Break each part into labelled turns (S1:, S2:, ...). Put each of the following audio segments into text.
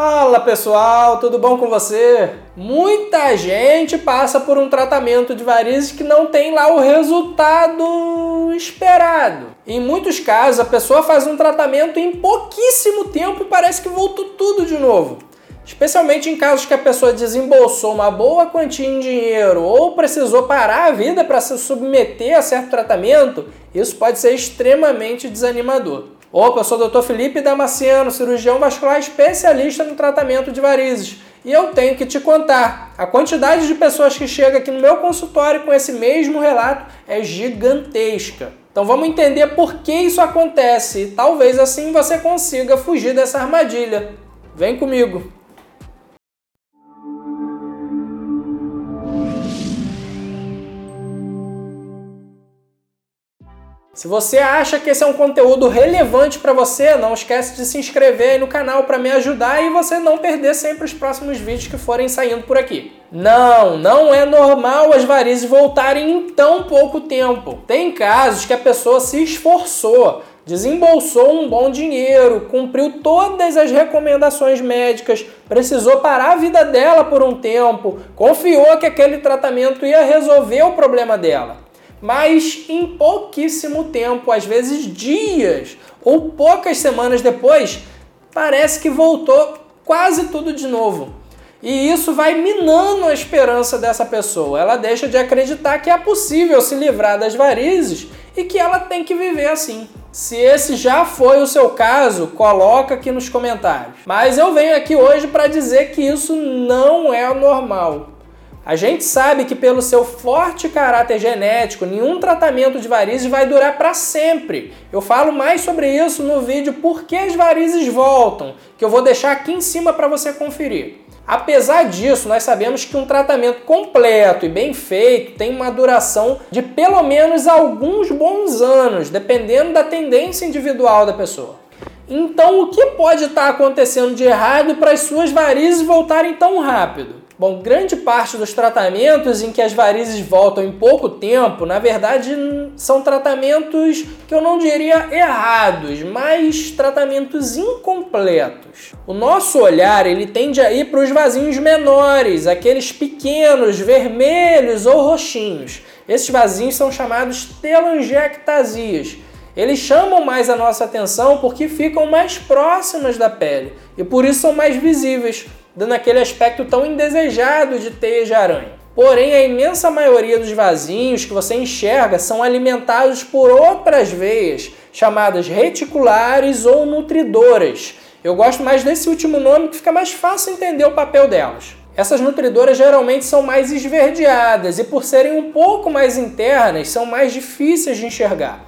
S1: Fala pessoal, tudo bom com você? Muita gente passa por um tratamento de varizes que não tem lá o resultado esperado. Em muitos casos, a pessoa faz um tratamento e em pouquíssimo tempo parece que voltou tudo de novo. Especialmente em casos que a pessoa desembolsou uma boa quantia em dinheiro ou precisou parar a vida para se submeter a certo tratamento, isso pode ser extremamente desanimador. Opa, eu sou o Dr. Felipe Damasceno, cirurgião vascular especialista no tratamento de varizes. E eu tenho que te contar, a quantidade de pessoas que chega aqui no meu consultório com esse mesmo relato é gigantesca. Então vamos entender por que isso acontece e talvez assim você consiga fugir dessa armadilha. Vem comigo! Se você acha que esse é um conteúdo relevante para você, não esquece de se inscrever aí no canal para me ajudar e você não perder sempre os próximos vídeos que forem saindo por aqui. Não, não é normal as varizes voltarem em tão pouco tempo. Tem casos que a pessoa se esforçou, desembolsou um bom dinheiro, cumpriu todas as recomendações médicas, precisou parar a vida dela por um tempo, confiou que aquele tratamento ia resolver o problema dela mas em pouquíssimo tempo, às vezes dias ou poucas semanas depois, parece que voltou quase tudo de novo. E isso vai minando a esperança dessa pessoa. Ela deixa de acreditar que é possível se livrar das varizes e que ela tem que viver assim. Se esse já foi o seu caso, coloca aqui nos comentários. Mas eu venho aqui hoje para dizer que isso não é normal. A gente sabe que pelo seu forte caráter genético, nenhum tratamento de varizes vai durar para sempre. Eu falo mais sobre isso no vídeo Por que as varizes voltam, que eu vou deixar aqui em cima para você conferir. Apesar disso, nós sabemos que um tratamento completo e bem feito tem uma duração de pelo menos alguns bons anos, dependendo da tendência individual da pessoa. Então, o que pode estar acontecendo de errado para as suas varizes voltarem tão rápido? Bom, grande parte dos tratamentos em que as varizes voltam em pouco tempo, na verdade, são tratamentos que eu não diria errados, mas tratamentos incompletos. O nosso olhar ele tende a ir para os vasinhos menores, aqueles pequenos, vermelhos ou roxinhos. Esses vasinhos são chamados telangiectasias. Eles chamam mais a nossa atenção porque ficam mais próximas da pele e por isso são mais visíveis dando aquele aspecto tão indesejado de teia de aranha. Porém, a imensa maioria dos vasinhos que você enxerga são alimentados por outras veias, chamadas reticulares ou nutridoras. Eu gosto mais desse último nome que fica mais fácil entender o papel delas. Essas nutridoras geralmente são mais esverdeadas e, por serem um pouco mais internas, são mais difíceis de enxergar.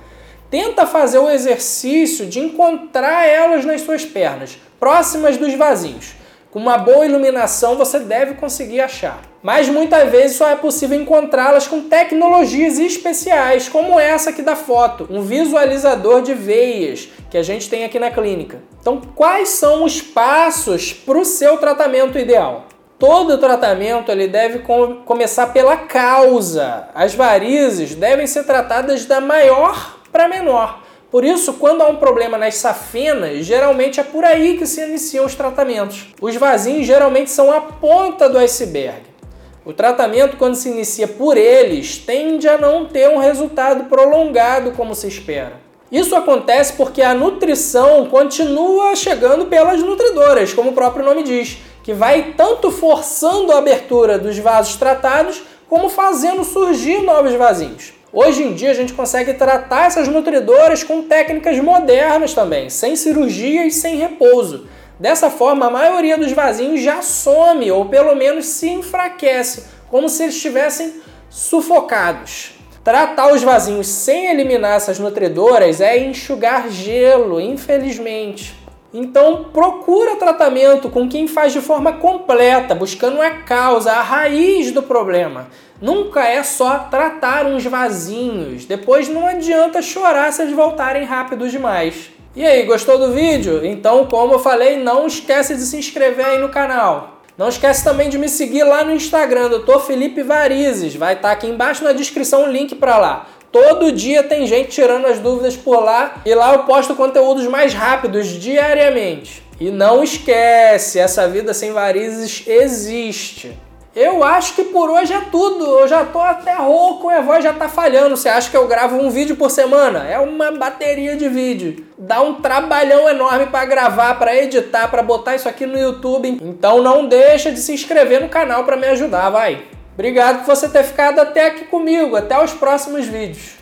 S1: Tenta fazer o exercício de encontrar elas nas suas pernas, próximas dos vasinhos. Com uma boa iluminação você deve conseguir achar. Mas muitas vezes só é possível encontrá-las com tecnologias especiais, como essa aqui da foto, um visualizador de veias que a gente tem aqui na clínica. Então, quais são os passos para o seu tratamento ideal? Todo tratamento ele deve com começar pela causa. As varizes devem ser tratadas da maior para menor. Por isso, quando há um problema nas safenas, geralmente é por aí que se iniciam os tratamentos. Os vasinhos geralmente são a ponta do iceberg. O tratamento, quando se inicia por eles, tende a não ter um resultado prolongado como se espera. Isso acontece porque a nutrição continua chegando pelas nutridoras, como o próprio nome diz, que vai tanto forçando a abertura dos vasos tratados, como fazendo surgir novos vasinhos. Hoje em dia a gente consegue tratar essas nutridoras com técnicas modernas também, sem cirurgia e sem repouso. Dessa forma, a maioria dos vasinhos já some ou pelo menos se enfraquece, como se eles estivessem sufocados. Tratar os vasinhos sem eliminar essas nutridoras é enxugar gelo, infelizmente. Então procura tratamento com quem faz de forma completa, buscando a causa, a raiz do problema. Nunca é só tratar uns vasinhos. Depois não adianta chorar se eles voltarem rápido demais. E aí, gostou do vídeo? Então, como eu falei, não esquece de se inscrever aí no canal. Não esquece também de me seguir lá no Instagram, Dr. Felipe Varizes. Vai estar tá aqui embaixo na descrição o link para lá. Todo dia tem gente tirando as dúvidas por lá e lá eu posto conteúdos mais rápidos diariamente. E não esquece, essa vida sem varizes existe. Eu acho que por hoje é tudo. Eu já tô até rouco, a voz já tá falhando. Você acha que eu gravo um vídeo por semana? É uma bateria de vídeo. Dá um trabalhão enorme para gravar, para editar, para botar isso aqui no YouTube. Então não deixa de se inscrever no canal para me ajudar, vai. Obrigado por você ter ficado até aqui comigo. Até os próximos vídeos.